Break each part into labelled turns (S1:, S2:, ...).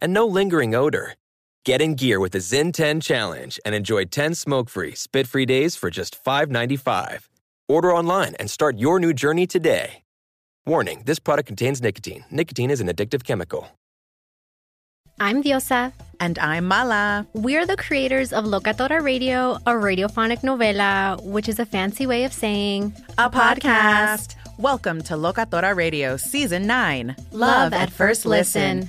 S1: and no lingering odor. Get in gear with the Zyn 10 Challenge and enjoy 10 smoke free, spit free days for just $5.95. Order online and start your new journey today. Warning this product contains nicotine. Nicotine is an addictive chemical.
S2: I'm Diosa.
S3: And I'm Mala.
S2: We're the creators of Locatora Radio, a radiophonic novela, which is a fancy way of saying
S3: A podcast. Welcome to Locatora Radio Season 9
S2: Love at First Listen.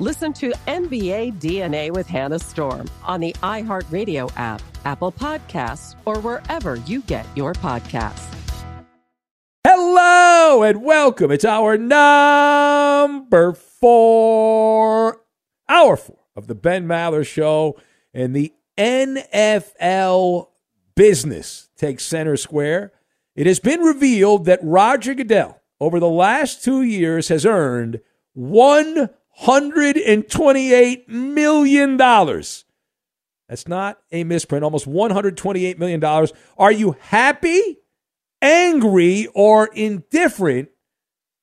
S4: Listen to NBA DNA with Hannah Storm on the iHeartRadio app, Apple Podcasts, or wherever you get your podcasts.
S5: Hello and welcome. It's our number four, hour four of the Ben Maller Show, and the NFL business takes center square. It has been revealed that Roger Goodell, over the last two years, has earned $128 million. That's not a misprint, almost $128 million. Are you happy? angry or indifferent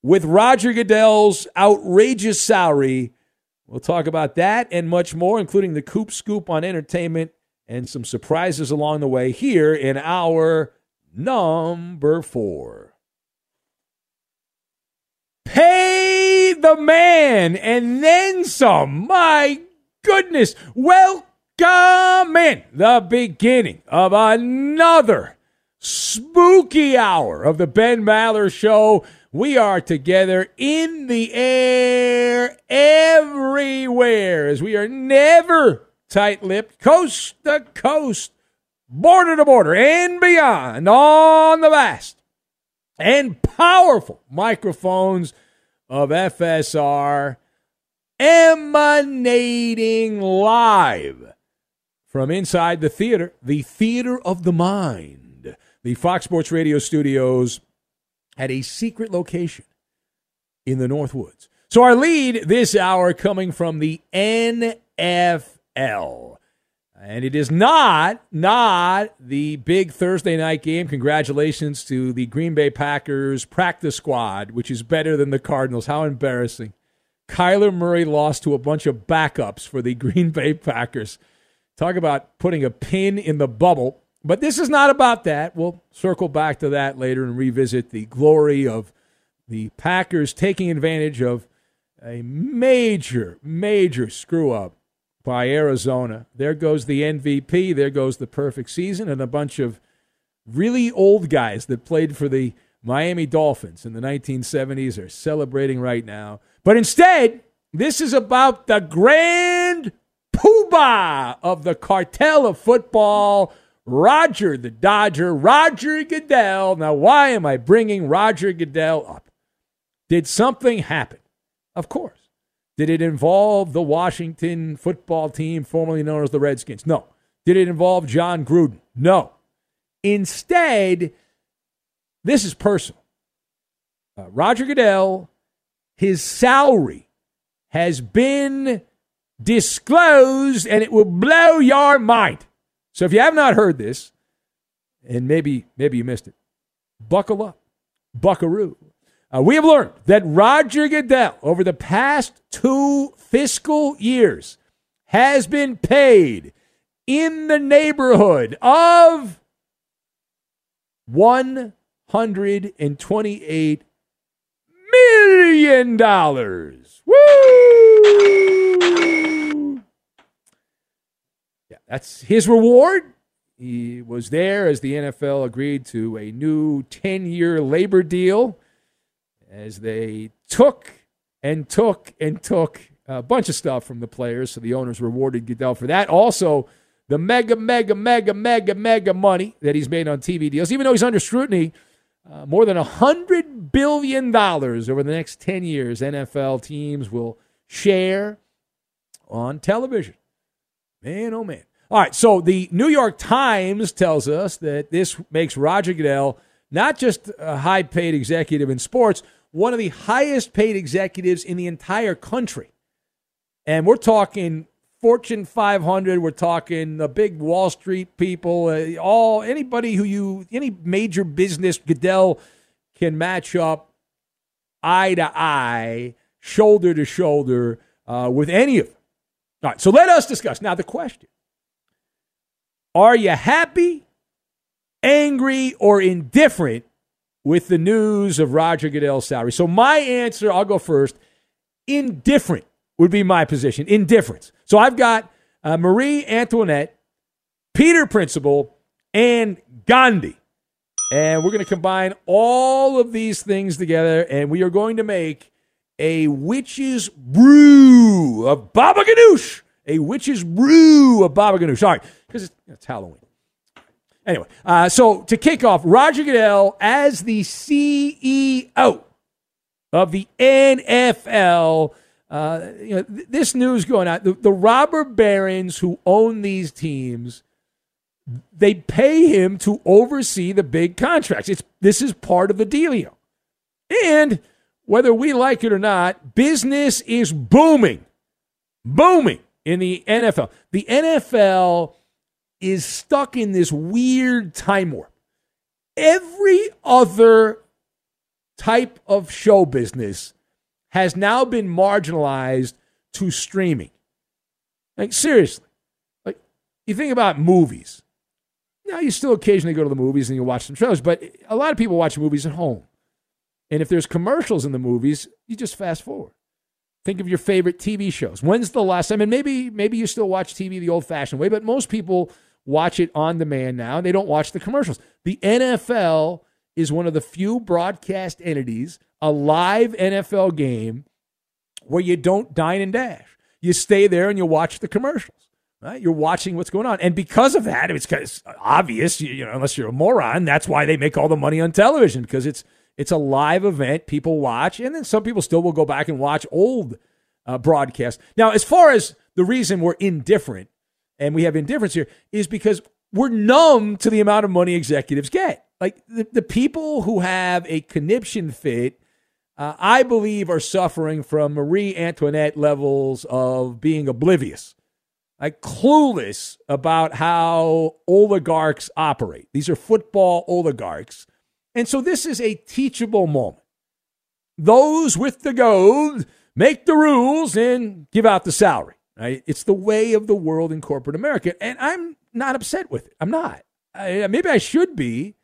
S5: with Roger Goodell's outrageous salary. We'll talk about that and much more, including the Coop Scoop on entertainment and some surprises along the way here in our number four. Pay the man and then some. My goodness. Welcome in the beginning of another spooky hour of the Ben Maller Show. We are together in the air everywhere as we are never tight lipped, coast to coast, border to border, and beyond on the vast and powerful microphones of FSR emanating live from inside the theater, the theater of the mind the Fox Sports Radio studios at a secret location in the North Woods. So our lead this hour coming from the NFL. And it is not not the big Thursday night game. Congratulations to the Green Bay Packers practice squad, which is better than the Cardinals. How embarrassing. Kyler Murray lost to a bunch of backups for the Green Bay Packers. Talk about putting a pin in the bubble. But this is not about that. We'll circle back to that later and revisit the glory of the Packers taking advantage of a major, major screw up by Arizona. There goes the MVP. There goes the perfect season, and a bunch of really old guys that played for the Miami Dolphins in the 1970s are celebrating right now. But instead, this is about the grand poobah of the cartel of football. Roger the Dodger, Roger Goodell. Now, why am I bringing Roger Goodell up? Did something happen Of course. Did it involve the Washington football team, formerly known as the Redskins? No. Did it involve Jon Gruden? No. Instead, this is personal. Uh, Roger Goodell, his salary has been disclosed and it will blow your mind. So if you have not heard this, and maybe maybe you missed it, buckle up, buckaroo. Uh, we have learned that Roger Goodell, over the past two fiscal years, has been paid in the neighborhood of $128 million. Woo! Yeah, that's his reward. He was there as the NFL agreed to a new 10 year labor deal as they took and took and took a bunch of stuff from the players. So the owners rewarded Goodell for that. Also, the mega, mega, mega, mega, mega money that he's made on TV deals, even though he's under scrutiny. Uh, more than $100 billion over the next 10 years, NFL teams will share on television. Man, oh man. All right, so the New York Times tells us that this makes Roger Goodell not just a high paid executive in sports, one of the highest paid executives in the entire country. And we're talking Fortune 500, we're talking the big Wall Street people, uh, all anybody who you any major business Goodell can match up eye to eye, shoulder to shoulder uh, with any of them. All right, so let us discuss. Now, the question Are you happy, angry, or indifferent with the news of Roger Goodell's salary? So, my answer, I'll go first indifferent would be my position. Indifference. So, I've got uh, Marie Antoinette, Peter Principle, and Gandhi. And we're going to combine all of these things together, and we are going to make a witch's brew of Baba Ganoush. A witch's brew of Baba Ganoush. Sorry, because it's, it's Halloween. Anyway, uh, so to kick off, Roger Goodell as the CEO of the NFL. Uh, you know, th- this news going out. The, the robber barons who own these teams, they pay him to oversee the big contracts. It's this is part of the dealio. And whether we like it or not, business is booming, booming in the NFL. The NFL is stuck in this weird time warp. Every other type of show business has now been marginalized to streaming. Like, seriously. Like, you think about movies. Now, you still occasionally go to the movies and you watch some shows, but a lot of people watch movies at home. And if there's commercials in the movies, you just fast forward. Think of your favorite TV shows. When's the last time? And maybe maybe you still watch TV the old-fashioned way, but most people watch it on demand now and they don't watch the commercials. The NFL is one of the few broadcast entities, a live NFL game where you don't dine and dash. You stay there and you watch the commercials. Right? You're watching what's going on. And because of that, it's, obvious, you, you know, unless you're a moron, that's why they make all the money on television because it's it's a live event people watch and then some people still will go back and watch old uh, broadcasts. Now, as far as the reason we're indifferent and we have indifference here is because we're numb to the amount of money executives get. Like the, the people who have a conniption fit, uh, I believe, are suffering from Marie Antoinette levels of being oblivious, like clueless about how oligarchs operate. These are football oligarchs. And so this is a teachable moment. Those with the gold make the rules and give out the salary. Right? It's the way of the world in corporate America, and I'm not upset with it. I'm not. I, maybe I should be,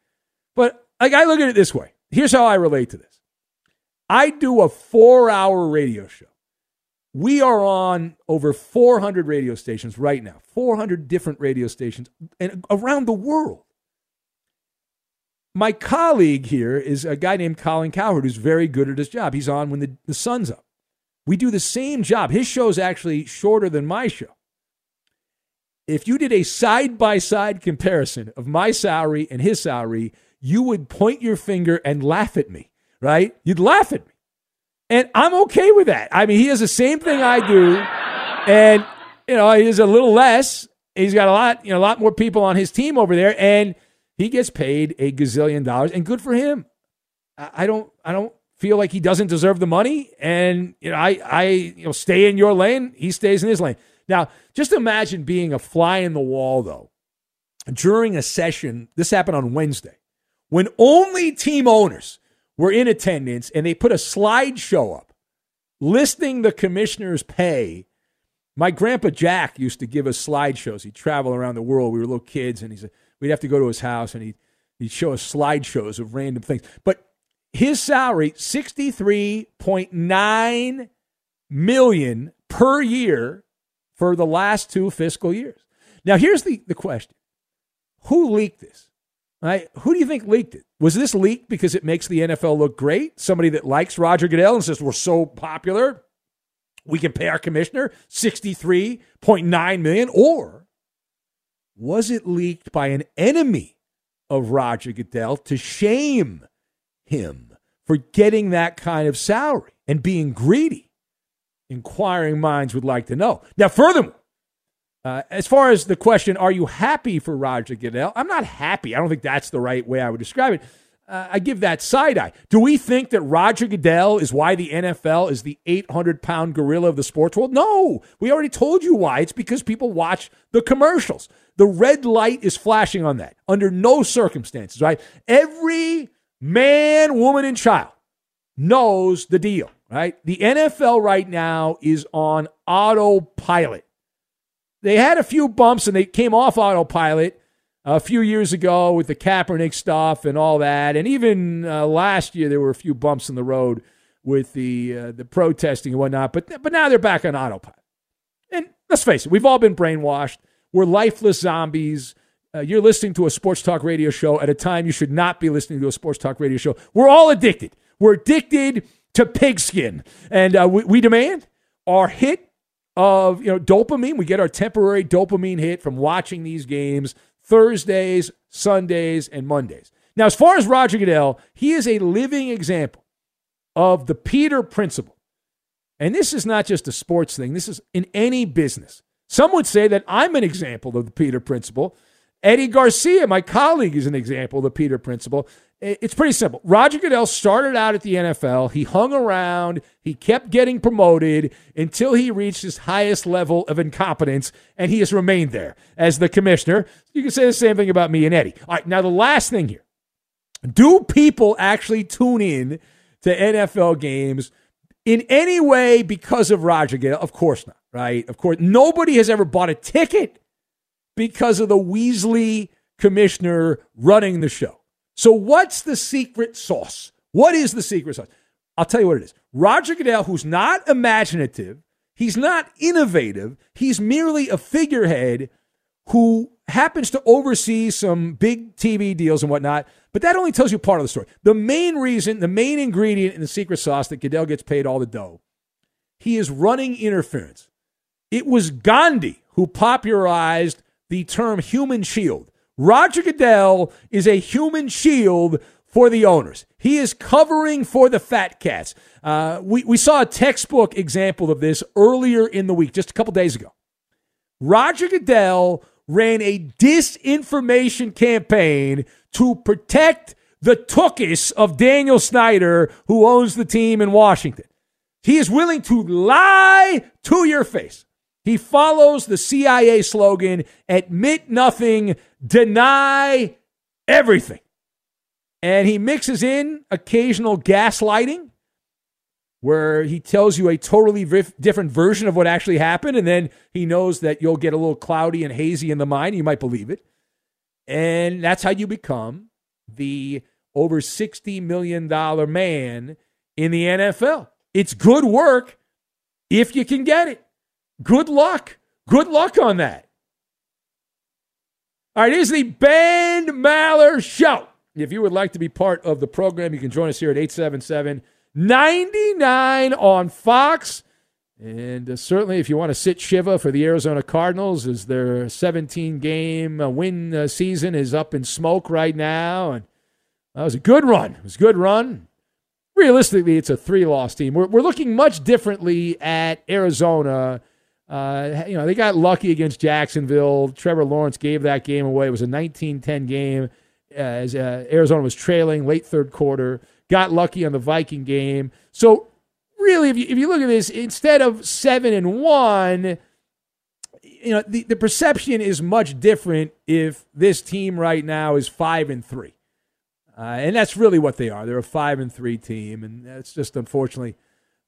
S5: but like I look at it this way. Here's how I relate to this. I do a four-hour radio show. We are on over 400 radio stations right now, 400 different radio stations and around the world. My colleague here is a guy named Colin Cowherd who's very good at his job. He's on when the, the sun's up. We do the same job. His show is actually shorter than my show. If you did a side by side comparison of my salary and his salary, you would point your finger and laugh at me, right? You'd laugh at me. And I'm okay with that. I mean, he has the same thing I do. And, you know, he he's a little less. He's got a lot, you know, a lot more people on his team over there. And he gets paid a gazillion dollars. And good for him. I don't, I don't feel like he doesn't deserve the money. And, you know, I, I, you know, stay in your lane. He stays in his lane. Now, just imagine being a fly in the wall, though, during a session. This happened on Wednesday when only team owners were in attendance and they put a slideshow up listing the commissioner's pay. My grandpa Jack used to give us slideshows. He'd travel around the world. We were little kids, and he's we'd have to go to his house, and he'd, he'd show us slideshows of random things. But his salary, 63.9 million per year for the last two fiscal years. Now, here's the, the question Who leaked this? Right? Who do you think leaked it? Was this leaked because it makes the NFL look great? Somebody that likes Roger Goodell and says we're so popular, we can pay our commissioner 63.9 million or was it leaked by an enemy of Roger Goodell to shame him for getting that kind of salary and being greedy? Inquiring minds would like to know. Now, furthermore, uh, as far as the question, are you happy for Roger Goodell? I'm not happy. I don't think that's the right way I would describe it. Uh, I give that side eye. Do we think that Roger Goodell is why the NFL is the 800 pound gorilla of the sports world? No. We already told you why. It's because people watch the commercials. The red light is flashing on that under no circumstances, right? Every man, woman, and child knows the deal, right? The NFL right now is on autopilot. They had a few bumps and they came off autopilot a few years ago with the Kaepernick stuff and all that. And even uh, last year, there were a few bumps in the road with the uh, the protesting and whatnot. But but now they're back on autopilot. And let's face it, we've all been brainwashed. We're lifeless zombies. Uh, you're listening to a sports talk radio show at a time you should not be listening to a sports talk radio show. We're all addicted. We're addicted to pigskin, and uh, we, we demand our hit of you know dopamine. We get our temporary dopamine hit from watching these games Thursdays, Sundays, and Mondays. Now, as far as Roger Goodell, he is a living example of the Peter principle. And this is not just a sports thing, this is in any business. Some would say that I'm an example of the Peter principle. Eddie Garcia, my colleague, is an example of the Peter principle. It's pretty simple. Roger Goodell started out at the NFL. He hung around. He kept getting promoted until he reached his highest level of incompetence, and he has remained there as the commissioner. You can say the same thing about me and Eddie. All right, now the last thing here. Do people actually tune in to NFL games in any way because of Roger Goodell? Of course not, right? Of course. Nobody has ever bought a ticket because of the Weasley commissioner running the show. So, what's the secret sauce? What is the secret sauce? I'll tell you what it is. Roger Goodell, who's not imaginative, he's not innovative, he's merely a figurehead who happens to oversee some big TV deals and whatnot. But that only tells you part of the story. The main reason, the main ingredient in the secret sauce that Goodell gets paid all the dough, he is running interference. It was Gandhi who popularized the term human shield. Roger Goodell is a human shield for the owners. He is covering for the fat cats. Uh, we, we saw a textbook example of this earlier in the week, just a couple days ago. Roger Goodell ran a disinformation campaign to protect the tookus of Daniel Snyder, who owns the team in Washington. He is willing to lie to your face. He follows the CIA slogan admit nothing, deny everything. And he mixes in occasional gaslighting where he tells you a totally different version of what actually happened. And then he knows that you'll get a little cloudy and hazy in the mind. You might believe it. And that's how you become the over $60 million man in the NFL. It's good work if you can get it. Good luck. Good luck on that. All right, here's the Ben Maller Show. If you would like to be part of the program, you can join us here at 877 99 on Fox. And uh, certainly, if you want to sit Shiva for the Arizona Cardinals, as their 17 game uh, win uh, season is up in smoke right now. And that was a good run. It was a good run. realistically, it's a three loss team. We're, we're looking much differently at Arizona. Uh, you know, they got lucky against Jacksonville. Trevor Lawrence gave that game away. It was a 19 10 game as uh, Arizona was trailing late third quarter. Got lucky on the Viking game. So, really, if you, if you look at this, instead of seven and one, you know, the, the perception is much different if this team right now is five and three. Uh, and that's really what they are. They're a five and three team, and that's just unfortunately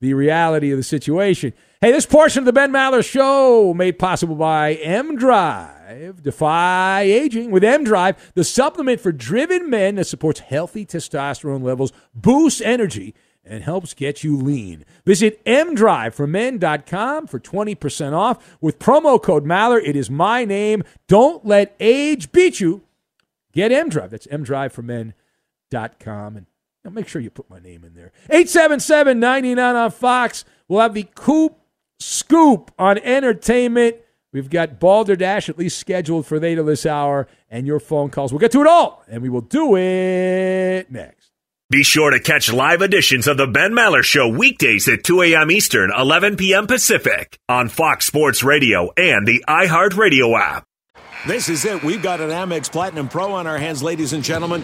S5: the reality of the situation. Hey, this portion of the Ben Maller Show made possible by M Drive. Defy aging with M Drive, the supplement for driven men that supports healthy testosterone levels, boosts energy, and helps get you lean. Visit mdriveformen.com for 20% off with promo code Maller. It is my name. Don't let age beat you. Get M Drive. That's mdriveformen.com com. And you know, make sure you put my name in there. 877 99 on Fox. We'll have the Coop Scoop on entertainment. We've got Balderdash at least scheduled for later this hour, and your phone calls. We'll get to it all, and we will do it next.
S6: Be sure to catch live editions of the Ben Maller Show weekdays at 2 a.m. Eastern, 11 p.m. Pacific on Fox Sports Radio and the iHeartRadio app.
S7: This is it. We've got an Amex Platinum Pro on our hands, ladies and gentlemen.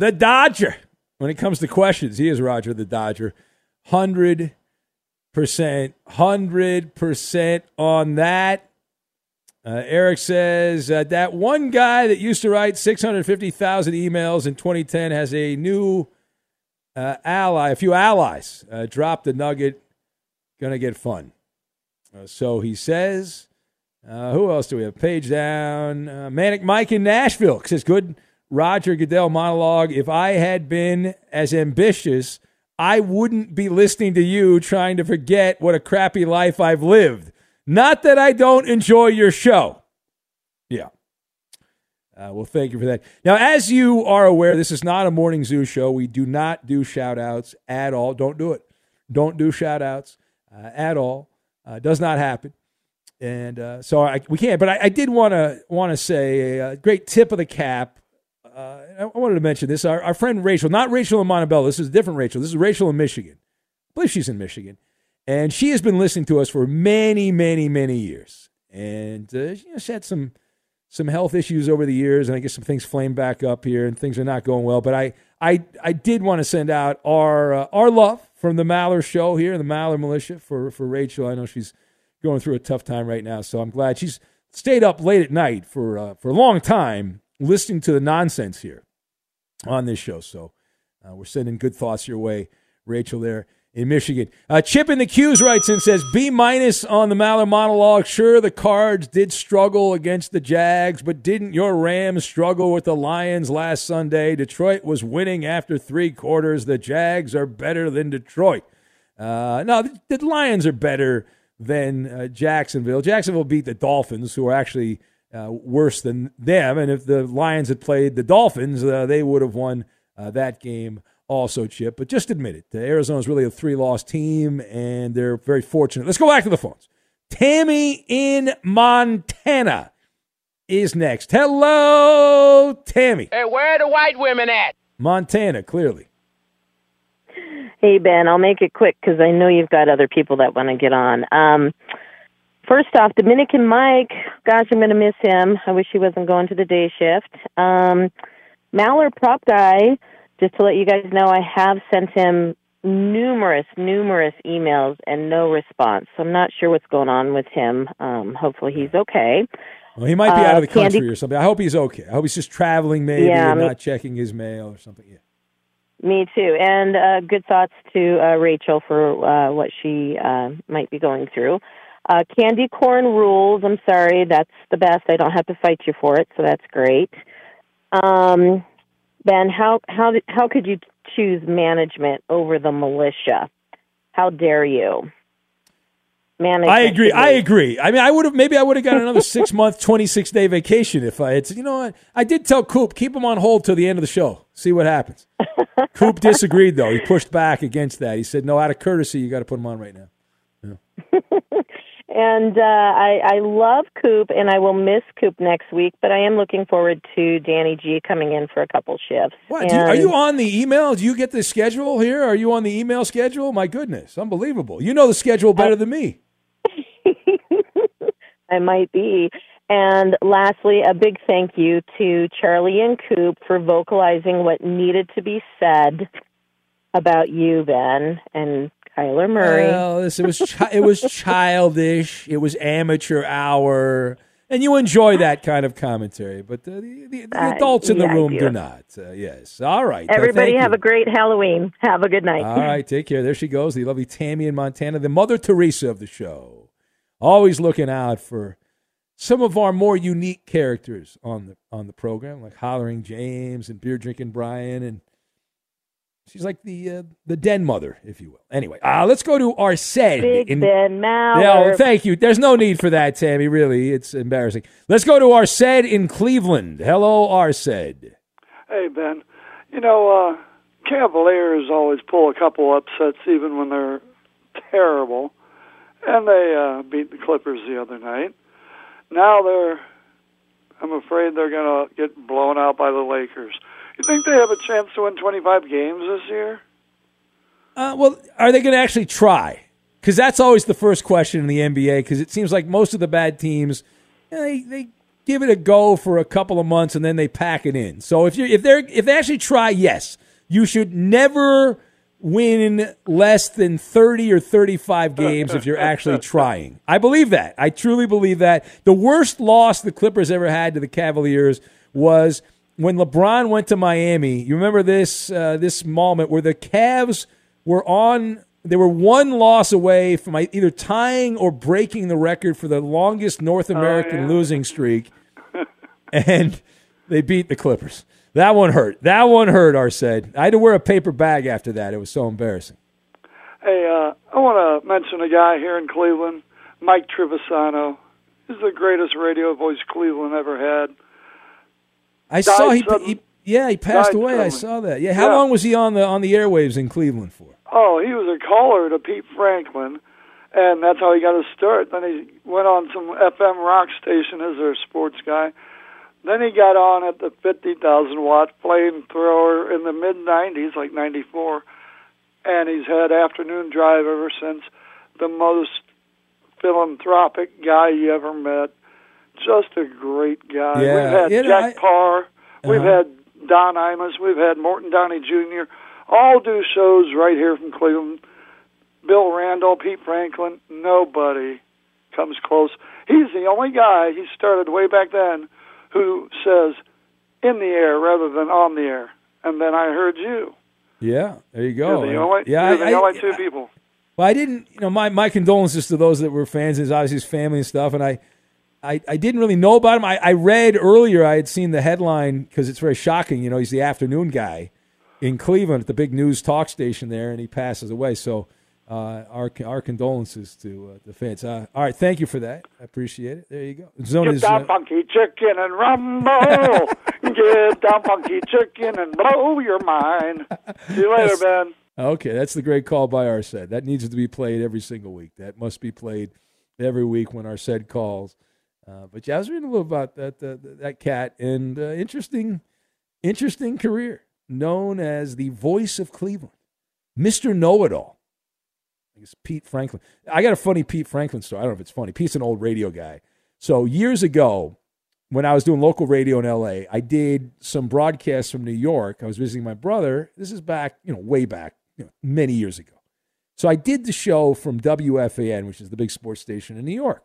S5: the Dodger. When it comes to questions, he is Roger the Dodger. 100 percent, hundred percent on that. Uh, Eric says uh, that one guy that used to write 650,000 emails in 2010 has a new uh, ally, a few allies. Uh, drop the nugget, gonna get fun. Uh, so he says. Uh, who else do we have? Page down. Manic Mike in Nashville says, "Good Roger Goodell monologue. If I had been as ambitious." I wouldn't be listening to you trying to forget what a crappy life I've lived. Not that I don't enjoy your show. Yeah. Uh, well, thank you for that. Now, as you are aware, this is not a morning zoo show. We do not do shout outs at all. Don't do it. Don't do shout outs uh, at all. Uh, does not happen. And uh, so I, we can't. But I, I did want to want to say a, a great tip of the cap uh, I wanted to mention this. Our, our friend Rachel, not Rachel in Montebello. This is a different Rachel. This is Rachel in Michigan. I believe she's in Michigan, and she has been listening to us for many, many, many years. And uh, you know, she had some some health issues over the years, and I guess some things flamed back up here, and things are not going well. But I I I did want to send out our uh, our love from the Maller Show here, the Maller Militia for for Rachel. I know she's going through a tough time right now, so I'm glad she's stayed up late at night for uh, for a long time listening to the nonsense here on this show. So uh, we're sending good thoughts your way, Rachel, there in Michigan. Uh, Chip in the Q's writes and says B minus on the Maller monologue. Sure, the Cards did struggle against the Jags, but didn't your Rams struggle with the Lions last Sunday? Detroit was winning after three quarters. The Jags are better than Detroit. Uh, no, the, the, Lions are better than uh, Jacksonville. Jacksonville beat the Dolphins, who are actually uh, worse than them. And if the Lions had played the Dolphins, uh, they would have won uh, that game also, Chip. But just admit it. Arizona is really a three loss team, and they're very fortunate. Let's go back to the phones. Tammy in Montana is next. Hello, Tammy.
S8: Hey, where are the white women at?
S5: Montana, clearly.
S9: Hey, Ben, I'll make it quick because I know you've got other people that want to get on. Um, First off, Dominican Mike, gosh, I'm going to miss him. I wish he wasn't going to the day shift. Um, Maller Prop Guy, just to let you guys know, I have sent him numerous, numerous emails and no response. So I'm not sure what's going on with him. Um, hopefully he's okay.
S5: Well, he might be out of the
S9: uh,
S5: country
S9: Candy-
S5: or something. I hope he's okay. I hope he's just traveling maybe
S9: Yeah,
S5: and
S9: me-
S5: not checking his mail or something. Yeah.
S9: Me too. And uh, good thoughts to uh, Rachel for uh, what she uh, might be going through. Uh, candy corn rules. I'm sorry, that's the best. I don't have to fight you for it, so that's great. Um, ben, how how how could you choose management over the militia? How dare you? Management.
S5: I agree. I agree. I mean, I would have maybe I would have got another six month, twenty six day vacation if I had. said, You know what? I did tell Coop keep him on hold till the end of the show. See what happens. Coop disagreed though. He pushed back against that. He said, "No, out of courtesy, you got to put him on right now."
S9: And uh, I, I love Coop, and I will miss Coop next week. But I am looking forward to Danny G coming in for a couple shifts.
S5: What, do you- are you on the email? Do you get the schedule here? Are you on the email schedule? My goodness, unbelievable! You know the schedule better than me.
S9: I might be. And lastly, a big thank you to Charlie and Coop for vocalizing what needed to be said about you, Ben, and Murray.
S5: Well, this, it was chi- it was childish. It was amateur hour, and you enjoy that kind of commentary. But the, the, the, the
S9: Uh,
S5: adults in the
S9: yeah, I
S5: room
S9: do.
S5: do not. Uh, yes. All right. Uh,
S9: Everybody have
S5: you.
S9: a great Halloween. Have a good night.
S5: All right. Take care. There she goes, the lovely Tammy in Montana, the Mother Teresa of the show. Always looking out for some of our more unique characters on the on the program, like Hollering James and Beer Drinking Brian, and she's like the uh, the den mother, if you will. Anyway, uh, let's go to our said
S9: Big
S5: in,
S9: Ben Maller.
S5: yeah, well, thank you. There's no need for that, Tammy. Really, it's embarrassing. Let's go to Arced in Cleveland. Hello, Arced.
S10: Hey, Ben. You know, uh, Cavaliers always pull a couple upsets even when they're
S11: terrible, and they uh, beat the Clippers the other night. Now they're, I'm afraid they're going to get blown out by the Lakers. You think they have a chance to win 25 games this year?
S5: Uh, well, are they going to actually try? Because that's always the first question in the NBA. Because it seems like most of the bad teams, you know, they they give it a go for a couple of months and then they pack it in. So if you if they're if they actually try, yes, you should never win less than 30 or 35 games if you're actually trying. I believe that. I truly believe that. The worst loss the Clippers ever had to the Cavaliers was when LeBron went to Miami. You remember this uh, this moment where the Cavs were on they were one loss away from either tying or breaking the record for the longest North American
S11: oh, yeah.
S5: losing streak and they beat the Clippers. That one hurt. That one hurt, Arced. I had to wear a paper bag after that. It was so embarrassing.
S11: Hey, uh, I want to mention a guy here in Cleveland, Mike Trivisonno. He's the greatest radio voice Cleveland ever had.
S5: I saw he,
S11: sudden-
S5: he yeah he passed away. I saw that. Yeah, how
S11: Yeah.
S5: long was he on the on the airwaves in Cleveland for?
S11: Oh, he was a caller to Pete Franklin, and that's how he got his start. Then he went on some FM rock station as their sports guy. Then he got on at the 50,000 watt flamethrower in the mid 90s, like 94, and he's had afternoon drive ever since. The most philanthropic guy you ever met. Just a great guy.
S5: Yeah,
S11: We've had
S5: you know,
S11: Jack
S5: I-
S11: Paar. We've
S5: Uh-huh.
S11: had Don Imus. We've had Morton Downey Jr. All do shows right here from Cleveland. Bill Randle, Pete Franklin. Nobody comes close. He's the only guy. He started way back then who says in the air rather than on the air. And then I heard you.
S5: Yeah, there you go.
S11: You're the only,
S5: yeah,
S11: you're
S5: I-
S11: the
S5: I-
S11: only two people.
S5: Well, I didn't. You know, my my condolences to those that were fans. His obviously his family and stuff. And I, I, I didn't really know about him. I, I read earlier. I had seen the headline because it's very shocking. You know, he's the afternoon guy in Cleveland at the big news talk station there, and he passes away. So, uh, our our condolences to uh, the fans. Uh, all right, thank you for that. I appreciate it. There you go. Zone
S11: Get
S5: is.
S11: down,
S5: Uh,
S11: funky chicken, and rumble. Get down, funky chicken, and blow your mind. See you later, Ben.
S5: Okay, that's the great call by Arced. That needs to be played every single week. That must be played every week when Arced calls. Uh, but yeah, I was reading a little about that uh, that cat and uh, interesting, interesting career. Known as the voice of Cleveland, Mister Know It All. I guess Pete Franklin. I got a funny Pete Franklin story. I don't know if it's funny. Pete's an old radio guy. So years ago, when I was doing local radio in LA, I did some broadcasts from New York. I was visiting my brother. This is back, you know, way back, you know, many years ago. So I did the show from WFAN, which is the big sports station in New York.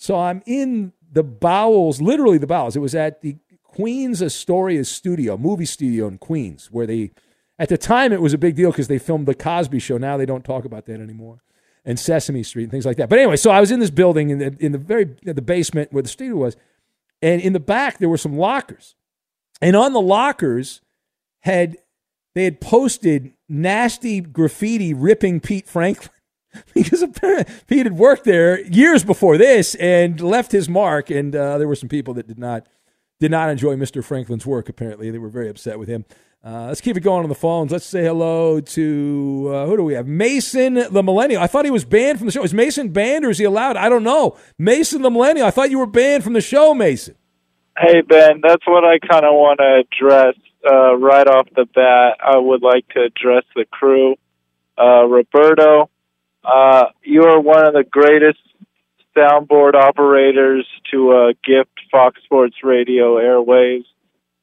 S5: So I'm in the bowels, literally the bowels. It was at the Queens Astoria studio, movie studio in Queens, where they, at the time, it was a big deal because they filmed The Cosby Show. Now they don't talk about that anymore. And Sesame Street and things like that. But anyway, so I was in this building in the, in the very, the basement where the studio was. And in the back, there were some lockers. And on the lockers had, they had posted nasty graffiti ripping Pete Franklin because apparently Pete had worked there years before this and left his mark. And uh, there were some people that did not did not enjoy Mr. Franklin's work. Apparently, they were very upset with him. Uh, let's keep it going on the phones. Let's say hello to uh, who do we have? Mason the Millennial. I thought he was banned from the show. Is Mason banned or is he allowed? I don't know. Mason the Millennial. I thought you were banned from the show, Mason.
S12: Hey Ben, that's what I kind of want to address uh, right off the bat. I would like to address the crew. Uh, Roberto, uh, you are one of the greatest soundboard operators to uh, gift Fox Sports Radio airwaves,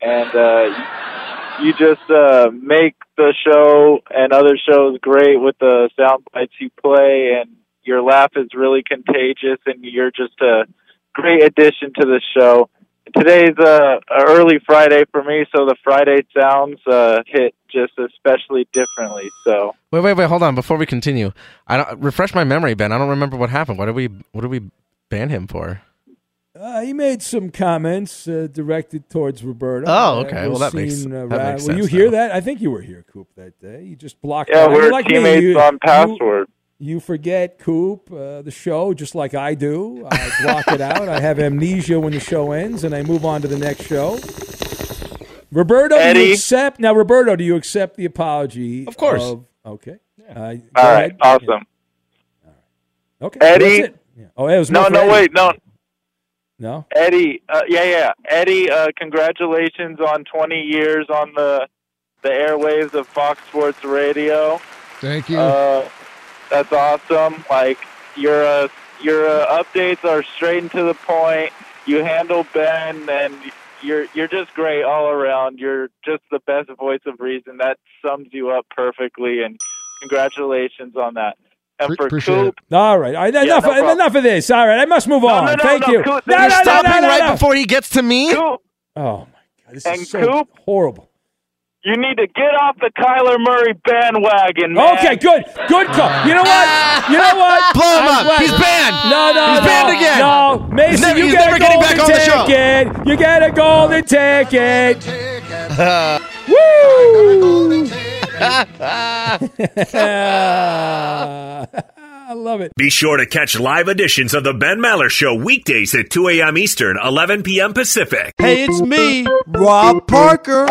S12: and uh, you just uh, make the show and other shows great with the sound bites you play, and your laugh is really contagious, and you're just a great addition to the show. Today's uh, a early Friday for me, so the Friday sounds uh, hit just especially differently. So
S13: Wait, wait, wait. Hold on. Before we continue, I don't refresh my memory, Ben. I don't remember what happened. What did we What did we ban him for?
S5: Uh, he made some comments uh, directed towards Roberto.
S13: Oh, okay. Well, that makes-
S5: seen, uh,
S13: that
S5: ra-
S13: makes
S5: Were you
S13: hear
S5: here that? I think you were here, Coop, that day. You just blocked.
S12: Yeah,
S5: out.
S12: we're
S5: You're like me.
S12: teammates
S5: You-
S12: on Password.
S5: You, forget Coop, uh, the show, just like I do. I block it out. I have amnesia when the show ends, and I move on to the next show. Roberto, do you
S12: Eddie?
S5: accept now? Roberto, do you accept the apology? Of
S13: course.
S5: okay. Uh,
S12: all right,
S5: ahead.
S12: awesome.
S5: Okay.
S12: Eddie.
S5: That's it. Yeah. Oh, it was
S12: no, no,
S5: Eddie.
S12: wait, no.
S5: No.
S12: Eddie, uh, yeah, yeah, Eddie. Uh, congratulations on 20 years on the the airwaves of Fox Sports Radio.
S14: Thank you.
S12: Uh, that's awesome. Like your uh, your uh, updates are straight and to the point. You handle Ben, and you're you're just great all around. You're just the best voice of reason. That sums you up perfectly. And congratulations on that. And for Coop,
S5: All right. All right.
S12: Yeah,
S5: enough,
S12: no
S5: enough of this. All right. I must move on.
S12: no, no,
S5: Thank you.
S12: Coop,
S5: no, no, no,
S13: stopping
S5: no,
S13: right before he gets to me.
S12: Coop,
S5: Oh, my God. This
S12: and
S5: is so
S12: Coop,
S5: horrible.
S12: You need to get off the Kyler Murray bandwagon, man.
S5: Okay, good. Good call. You know what? You know what?
S13: Blow him
S5: I'm
S13: up.
S5: glad-
S13: He's banned.
S5: No, no,
S13: He's
S5: no.
S13: banned again.
S5: No, Mason,
S13: He's never-
S5: you
S13: he's
S5: get
S13: never
S5: a
S13: getting
S5: golden
S13: back on the show.
S5: ticket. You get a golden ticket. Woo! I love it.
S15: Be sure to catch live editions of The Ben Maller Show weekdays at 2 a.m. Eastern, 11 p.m. Pacific.
S16: Hey, it's me, Rob Parker.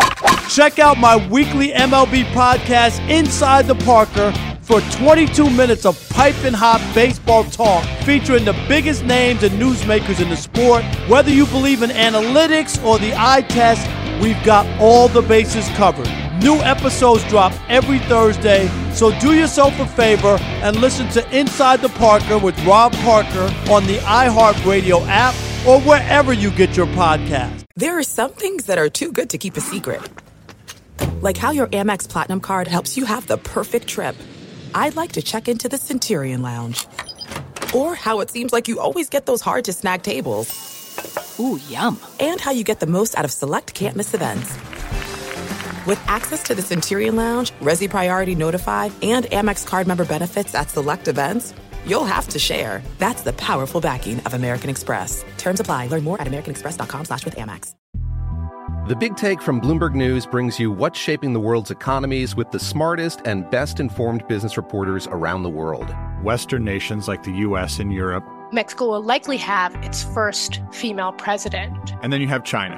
S16: Check out my weekly MLB podcast, Inside the Parker, for 22 minutes of piping hot baseball talk featuring the biggest names and newsmakers in the sport. Whether you believe in analytics or the eye test, we've got all the bases covered. New episodes drop every Thursday, so do yourself a favor and listen to Inside the Parker with Rob Parker on the iHeartRadio app or wherever you get your podcast.
S17: There are some things that are too good to keep a secret. Like how your Amex Platinum card helps you have the perfect trip. I'd like to check into the Centurion Lounge. Or how it seems like you always get those hard to snag tables. Ooh, yum. And how you get the most out of select can't miss events. With access to the Centurion Lounge, Resy Priority Notified, and Amex card member benefits at select events, you'll have to share. That's the powerful backing of American Express. Terms apply. Learn more at americanexpress.com slash with Amex.
S18: The Big Take from Bloomberg News brings you what's shaping the world's economies with the smartest and best informed business reporters around the world.
S19: Western nations like the US and Europe.
S10: Mexico will likely have its first female president.
S19: And then you have China.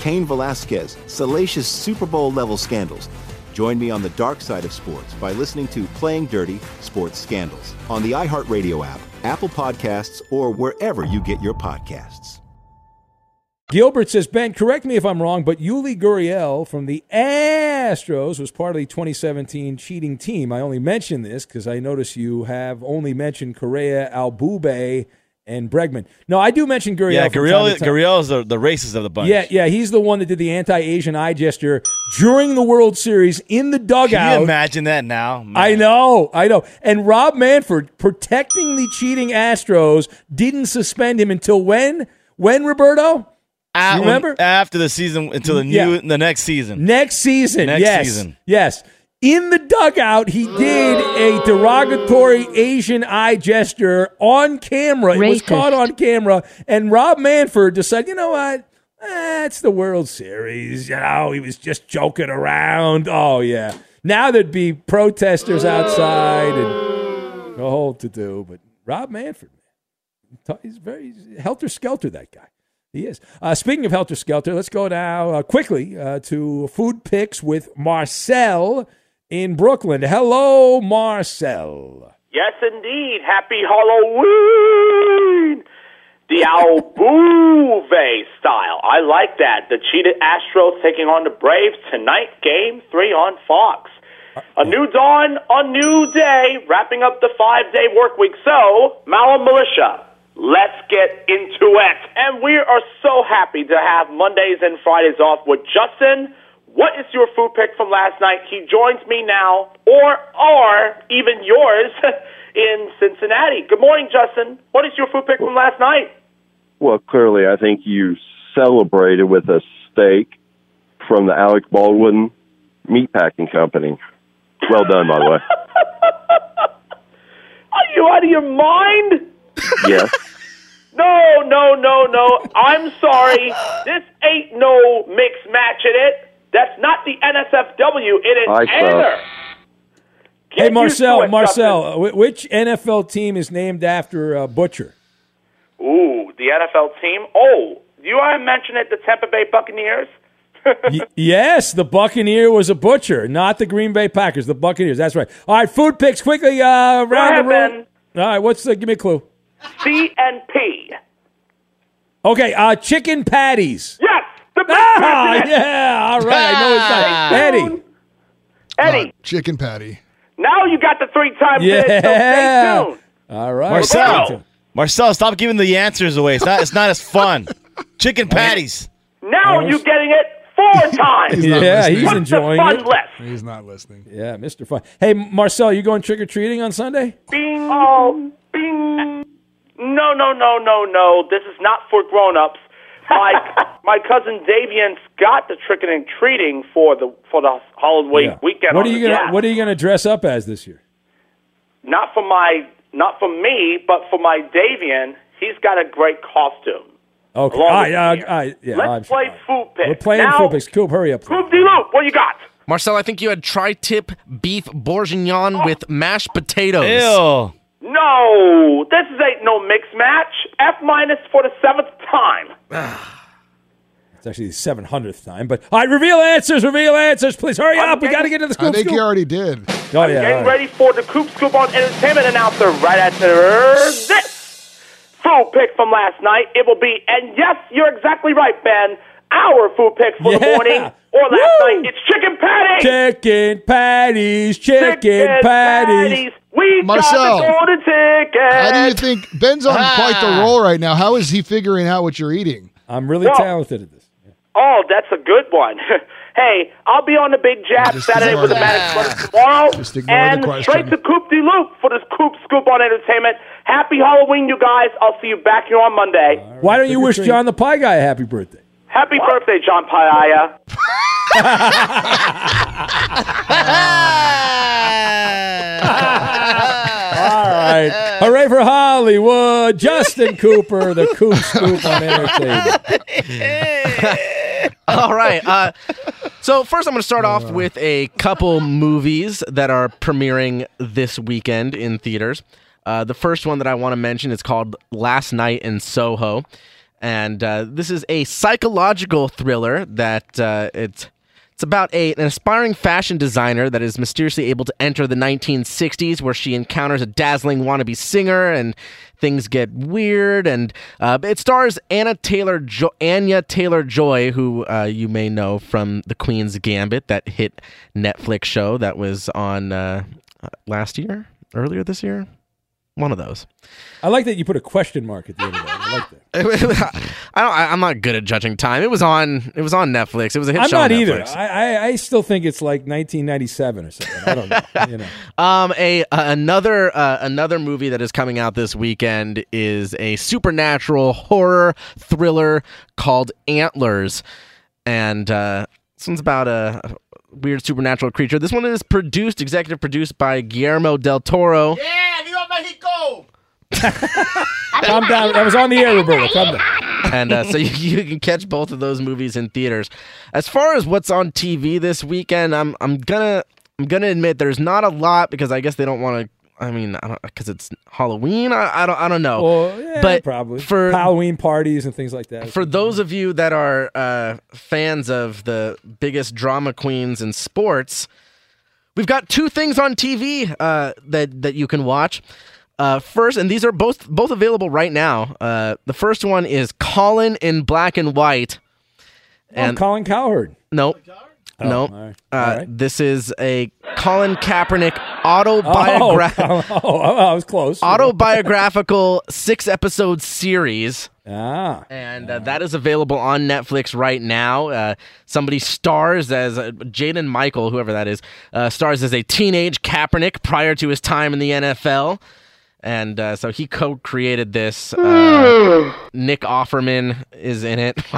S7: Cain Velasquez, salacious Super Bowl level scandals. Join me on the dark side of sports by listening to Playing Dirty Sports Scandals on the iHeartRadio app, Apple Podcasts, or wherever you get your podcasts.
S5: Gilbert says, Ben, correct me if I'm wrong, but Yuli Gurriel from the Astros was part of the 2017 cheating team. I only mention this because I notice you have only mentioned Correa, Altuve, and Bregman. No, I do mention Gurriel.
S20: Yeah,
S5: from
S20: Gurriel,
S5: time to time.
S20: Gurriel is the, the racist of the bunch.
S5: Yeah, yeah, he's the one that did the anti-Asian eye gesture during the World Series in the dugout.
S20: Can you imagine that now?
S5: I know, I know. And Rob Manfred, protecting the cheating Astros, didn't suspend him until when? When, Roberto?
S20: Ah,
S5: you remember?
S20: after the season until the new
S5: Yeah.
S20: the next season.
S5: Next season.
S20: Next
S5: yes.
S20: season.
S5: Yes. In the dugout, he did a derogatory Asian eye gesture on camera. It was caught on camera. And Rob Manfred decided, you know what? Eh, it's the World Series. You know, he was just joking around. Oh, yeah. Now there'd be protesters outside and a whole to do. But Rob Manfred, he's very helter skelter, that guy. He is. Uh, speaking of helter skelter, let's go now uh, quickly uh, to food picks with Marcel in Brooklyn. Hello, Marcel.
S21: Yes, indeed. Happy Halloween! The Altuve style. I like that. The cheated Astros taking on the Braves tonight, game three on Fox. A new dawn, a new day, wrapping up the five day work week. So, Malum Militia, let's get into it. And we are so happy to have Mondays and Fridays off with Justin. What is your food pick from last night? He joins me now, or or even yours, in Cincinnati. Good morning, Justin. What is your food pick from last night?
S22: Well, clearly, I think you celebrated with a steak from the Alec Baldwin Meatpacking Company. Well done, by the way.
S21: Are you out of your mind?
S22: Yes.
S21: No, no, no, no. I'm sorry. This ain't no mixed match in it. That's not the NSFW. It is
S22: I suck.
S21: either.
S5: Hey, Marcel,
S21: it,
S5: Marcel, wh- which NFL team is named after uh, Butcher?
S21: Ooh, the NFL team. Oh, you want to mention it? The Tampa Bay Buccaneers.
S5: Y- yes, the Buccaneer was a butcher, not the Green Bay Packers. The Buccaneers. That's right. All right, food picks quickly. Uh, round
S21: ahead,
S5: the room. All right, what's the? Give me a clue.
S21: C and P.
S5: Okay, uh, chicken patties.
S21: Yes, the
S5: Ah, yeah. All right, I know it's not Eddie.
S21: Eddie.
S23: Chicken patty.
S21: Now you got the three times in it, so
S5: Yeah.
S21: stay tuned.
S5: All right,
S20: Marcel, Marcel, stop giving the answers away. It's not. It's not as fun. Chicken patties.
S21: Now you're getting it four times.
S5: yeah, he's
S21: What's
S5: enjoying
S21: the fun
S5: it.
S21: list?
S23: He's not listening.
S5: Yeah, Mr. Fun. Hey, Marcel, you going trick or treating on Sunday?
S21: Bing. Oh, bing. No, no, no, no, no. This is not for grown-ups. My my cousin Davian's got the trick and treating for the for the Halloween
S5: Yeah.
S21: weekend.
S5: What are you gonna
S21: Gap.
S5: What are you gonna dress up as this year?
S21: Not for my not for me, but for my Davian. He's got a great costume.
S5: Okay.
S21: Along
S5: All
S21: with
S5: right, uh,
S21: beer.
S5: all right, yeah,
S21: Let's
S5: I'm-
S21: play food pick.
S5: We're playing
S21: now,
S5: food picks. Coop, hurry up.
S21: Coop D-Loop, what you got?
S24: Marcel, I think you had tri-tip beef bourguignon
S21: Oh.
S24: with mashed potatoes.
S20: Ew.
S21: No, this is ain't no mixed match. F minus for the seventh time.
S5: It's actually the seven hundredth time. But all right, reveal answers. Reveal answers, please. Hurry
S21: I'm
S5: up. We got to get to the scoop.
S23: I
S5: scoop.
S23: think
S5: scoop.
S23: you already did.
S5: Oh
S21: I'm
S5: yeah.
S21: getting
S5: all right.
S21: ready for the Coop Scoop on Entertainment announcer right after this food pick from last night. It will be, and yes, you're exactly right, Ben. Our food pick for the morning or last night. It's chicken patty.
S5: Chicken patties. Chicken, patties.
S21: We
S23: Marcel,
S21: got the golden ticket.
S23: How do you think Ben's on quite
S21: Ah.
S23: the roll right now? How is he figuring out what you're eating?
S5: I'm really
S21: Well-
S5: talented at this.
S21: Oh, that's a good one. hey, I'll be on the Big Jab
S23: Just
S21: Saturday with the
S23: that.
S21: Maddox Brothers tomorrow.
S23: Just ignore the
S21: and
S23: question.
S21: straight to Coop de Loop for this Coop Scoop on Entertainment. Happy Halloween, you guys. I'll see you back here on Monday.
S5: Why don't you wish John the Pie Guy a happy birthday?
S21: Happy birthday, John Paiaya.
S5: All right. Hooray for Hollywood. Justin Cooper, the Coop Scoop on Entertainment.
S24: All right. Uh, so first, I'm going to start off with a couple movies that are premiering this weekend in theaters. Uh, the first one that I want to mention is called Last Night in Soho. And uh, this is a psychological thriller that uh, it's it's about a, an aspiring fashion designer that is mysteriously able to enter the 1960s, where she encounters a dazzling wannabe singer, and things get weird. And uh, it stars Anna Taylor, jo- Anya Taylor Joy, who uh, you may know from The Queen's Gambit, that hit Netflix show that was on uh, last year, earlier this year, one of those.
S5: I like that you put a question mark at the end of that. I like that.
S24: I don't. I, I'm not good at judging time. It was on. It was on Netflix. It was a hit
S5: I'm
S24: show.
S5: not
S24: on
S5: either. I, I, I still think it's like 1997 or something. I don't know. you know.
S24: Um, a uh, another uh, another movie that is coming out this weekend is a supernatural horror thriller called Antlers, and uh, this one's about a weird supernatural creature. This one is produced, executive produced by Guillermo del Toro.
S20: Yeah, viva Mexico!
S5: Calm down. That was on the air, Roberto. Calm down.
S24: and uh, so you, you can catch both of those movies in theaters. As far as what's on TV this weekend, I'm I'm gonna I'm gonna admit there's not a lot because I guess they don't want to. I mean, I don't because it's Halloween. I, I don't I don't know.
S5: Well, yeah,
S24: but
S5: probably
S24: for
S5: Halloween parties and things like that.
S24: for those of you that are uh, fans of the biggest drama queens in sports, we've got two things on TV uh, that that you can watch. Uh, first, and these are both both available right now. Uh, the first one is Colin in black and white.
S5: Oh, Colin Cowherd.
S24: Nope.
S5: Oh,
S24: no.
S5: all right.
S24: Uh,
S5: All right.
S24: This is a Colin Kaepernick autobiographical.
S5: Oh, oh, oh, I was close.
S24: autobiographical six episode series.
S5: Ah.
S24: And uh, that is available on Netflix right now. Uh, somebody stars as uh, Jaden Michael, whoever that is, uh, stars as a teenage Kaepernick prior to his time in the NFL. And uh, so he co created this. Uh, Nick Offerman is in it.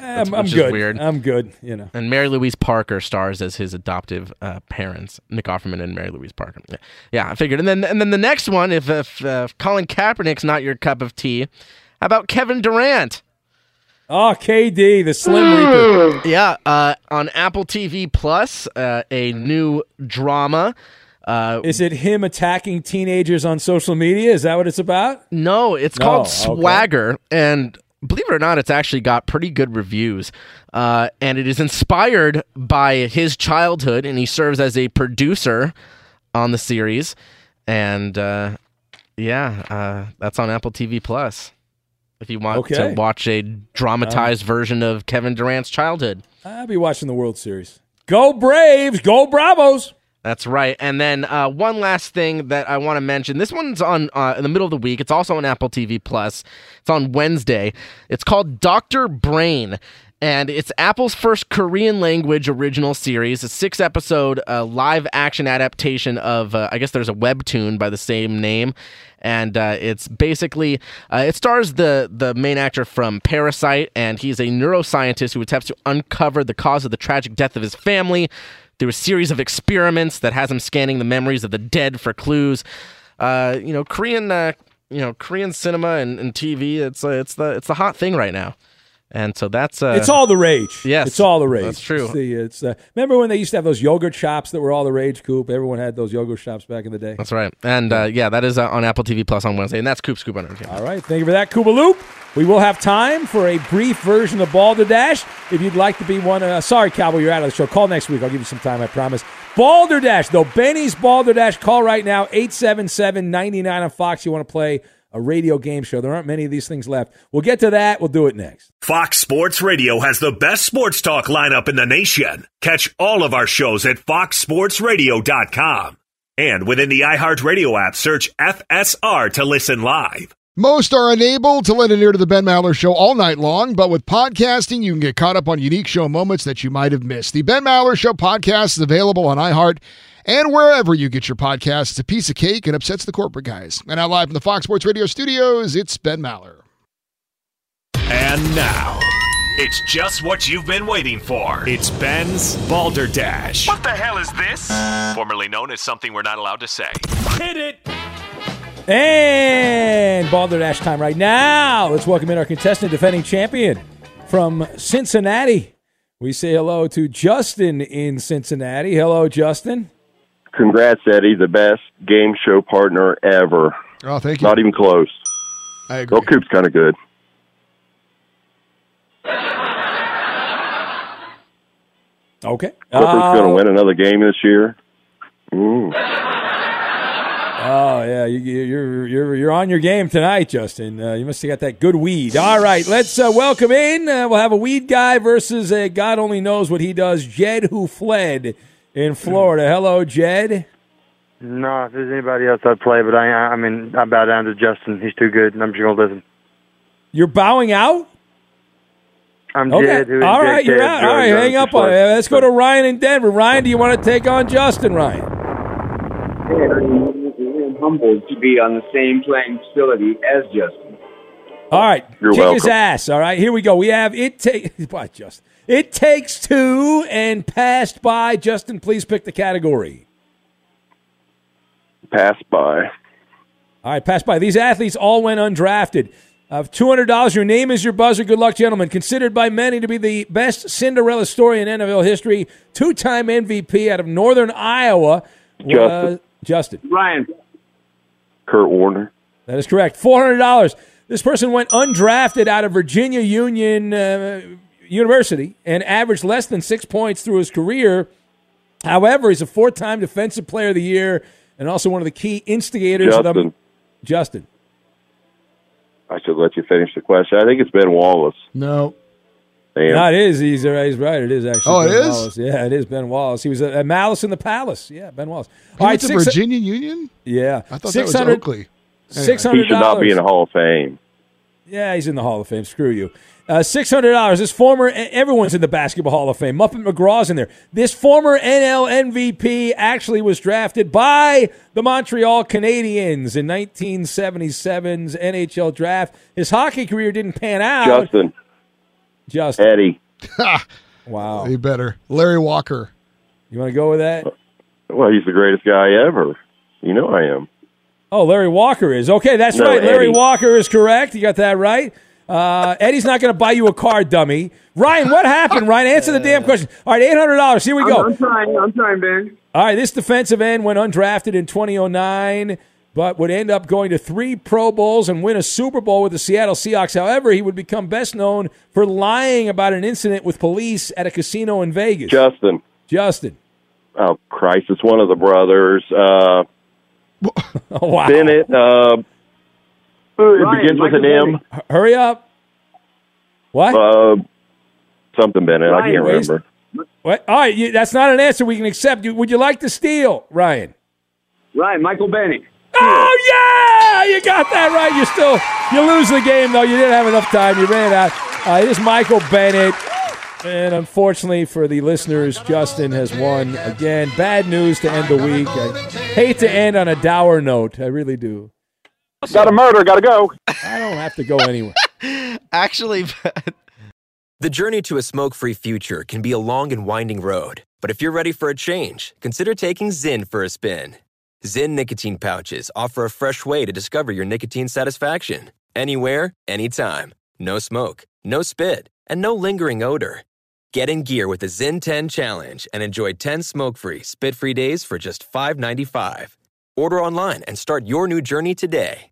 S5: I'm, I'm good.
S24: weird.
S5: I'm good. You know.
S24: And Mary Louise Parker stars as his adoptive uh, parents, Nick Offerman and Mary Louise Parker. Yeah, yeah, I figured. And then and then the next one, if, if uh, Colin Kaepernick's not your cup of tea, how about Kevin Durant?
S5: Oh, KD, the Slim Reaper.
S24: Yeah, uh, on Apple TV Plus, uh, a new drama. Uh,
S5: Is it him attacking teenagers on social media? Is that what it's about?
S24: No, it's
S5: No,
S24: called
S5: okay.
S24: Swagger, and believe it or not, it's actually got pretty good reviews. Uh, and it is inspired by his childhood, and he serves as a producer on the series. And uh, yeah, uh, that's on Apple TV Plus. If you want
S5: Okay.
S24: to watch a dramatized version of Kevin Durant's childhood.
S5: I'll be watching the World Series. Go Braves! Go Bravos!
S24: That's right. And then uh, one last thing that I want to mention. This one's on uh, in the middle of the week. It's also on Apple TV Plus. It's on Wednesday. It's called Doctor Brain. And it's Apple's first Korean language original series, a six episode uh, live action adaptation of, uh, I guess there's a webtoon by the same name. And uh, it's basically, uh, it stars the, the main actor from Parasite, and he's a neuroscientist who attempts to uncover the cause of the tragic death of his family through a series of experiments that has him scanning the memories of the dead for clues. Uh, you know, Korean, uh, you know, Korean cinema and, and TV. It's uh, it's the it's the hot thing right now, and so that's uh,
S5: it's all the rage.
S24: Yes,
S5: it's all the rage.
S24: That's true.
S5: It's the, it's uh, remember when they used to have those yogurt shops that were all the rage, Coop? Everyone had those yogurt shops back in the day.
S24: That's right. And uh, yeah, that is uh, on Apple TV Plus on Wednesday, and that's Coop Scoop on Entertainment.
S5: All right, thank you for that, Kuba Loop. We will have time for a brief version of Balderdash. If you'd like to be one, uh, sorry, Cowboy, you're out of the show. Call next week. I'll give you some time, I promise. Balderdash, though. Benny's Balderdash. Call right now, 877 99 on Fox. You want to play a radio game show. There aren't many of these things left. We'll get to that. We'll do it next.
S25: Fox Sports Radio has the best sports talk lineup in the nation. Catch all of our shows at foxsportsradio.com. And within the iHeartRadio app, search FSR to listen live.
S23: Most are unable to lend an ear to the Ben Maller Show all night long, but with podcasting, you can get caught up on unique show moments that you might have missed. The Ben Maller Show podcast is available on iHeart and wherever you get your podcasts. It's a piece of cake and upsets the corporate guys. And now live from the Fox Sports Radio studios, it's Ben Maller.
S25: And now, it's just what you've been waiting for. It's Ben's Balderdash. What the hell is this? Formerly known as something we're not allowed to say. Hit it!
S5: And Balderdash time right now. Let's welcome in our contestant, defending champion from Cincinnati. We say hello to Justin in Cincinnati. Hello, Justin
S22: congrats, Eddie, the best game show partner ever.
S23: Oh, thank you.
S22: Not even close.
S23: I agree.
S22: Well, Coop's kind of good.
S5: Okay.
S22: Clippers
S5: uh,
S22: going to win another game this year. Ooh.
S5: Oh yeah, you, are you're, you're you're on your game tonight, Justin. Uh, you must have got that good weed. All right, let's uh, welcome in. Uh, we'll have a weed guy versus a God only knows what he does. Jed who fled in Florida. Hello, Jed.
S26: No, if there's anybody else I'd play, but I, I mean, I bow down to Justin. He's too good. and I'm just gonna listen.
S5: You're bowing out.
S26: I'm
S5: Okay.
S26: Jed. Who is
S5: All
S26: Jed
S5: right, you're
S26: Jed,
S5: out. All right, hang up on it. Let's go to Ryan in Denver. Ryan, do you want to take on Justin? Ryan.
S27: I'm humbled to be on the same playing facility as Justin.
S5: All right,
S27: You're
S5: kick his
S27: welcome.
S5: ass. All right, here we go. We have it. Take what, Justin? It takes two and passed by. Justin, please pick the category.
S22: Passed by.
S5: All right, passed by. These athletes all went undrafted. Of two hundred dollars, your name is your buzzer. Good luck, gentlemen. Considered by many to be the best Cinderella story in NFL history, two-time MVP out of Northern Iowa.
S22: Justin.
S5: Uh, Justin.
S27: Ryan.
S22: Kurt Warner.
S5: That is correct. Four hundred dollars. This person went undrafted out of Virginia Union uh, University and averaged less than six points through his career. However, he's a four-time Defensive Player of the Year and also one of the key instigators of the
S22: Justin.
S5: Justin.
S22: I should let you finish the question. I think it's Ben Wallace.
S23: No.
S22: Damn.
S5: No, it is. He's, uh, he's right. It is actually.
S23: Oh, it
S5: ben
S23: is?
S5: Wallace. Yeah, it is Ben Wallace. He was at, at Malice in the Palace. Yeah, Ben Wallace.
S23: He went to Virginia Union?
S5: Yeah,
S23: I thought that was
S5: 600
S23: Oakley.
S5: Six
S22: He should not be in the. Hall of Fame.
S5: Yeah, he's in the Hall of Fame. Screw you. Uh, Six hundred dollars. This former everyone's in the Basketball Hall of Fame. Muffet McGraw's in there. This former NL MVP actually was drafted by the Montreal Canadiens in 1977's NHL draft. His hockey career didn't pan out.
S22: Justin.
S5: Justin.
S22: Eddie.
S5: Wow.
S23: He better. Larry Walker.
S5: You want to go with that?
S22: Well, he's the greatest guy ever. You know I am.
S5: Oh, Larry Walker is. Okay, that's
S22: No,
S5: right. Larry
S22: Eddie.
S5: Walker is correct. You got that right. Uh, Eddie's not going to buy you a car, dummy. Ryan, what happened? Ryan, answer the damn question. All right, eight hundred dollars. Here we
S27: I'm,
S5: go.
S27: I'm trying. I'm trying, Ben.
S5: All right, this defensive end went undrafted in 2009, but would end up going to three Pro Bowls and win a Super Bowl with the Seattle Seahawks. However, he would become best known for lying about an incident with police at a casino in Vegas.
S22: Justin.
S5: Justin.
S22: Oh, Christ. It's one of the brothers. Uh,
S5: Oh, wow.
S22: Bennett. Uh, it
S5: Ryan,
S22: begins with an
S5: Michael
S22: M.
S5: H- Hurry up. What?
S22: Uh, something Bennett. I can't
S5: waste-
S22: remember.
S5: What? All right, you, that's not an answer we can accept. You, would you like to steal, Ryan?
S27: Ryan, Michael Bennett.
S5: Oh yeah, you got that right. You still you lose the game though. You didn't have enough time. You ran out. Uh, it is Michael Bennett, and unfortunately for the listeners, Justin has won again. Bad news to end the week. I hate to end on a dour note. I really do.
S22: Got a murder. Got to go.
S5: I don't have to go anywhere.
S24: Actually,
S1: The journey to a smoke free future can be a long and winding road, but if you're ready for a change, consider taking Zyn for a spin. Zyn nicotine pouches offer a fresh way to discover your nicotine satisfaction anywhere, anytime. No smoke, no spit, and no lingering odor. Get in gear with the Zyn 10 challenge and enjoy 10 smoke free, spit free days for just $5.95. Order online and start your new journey today.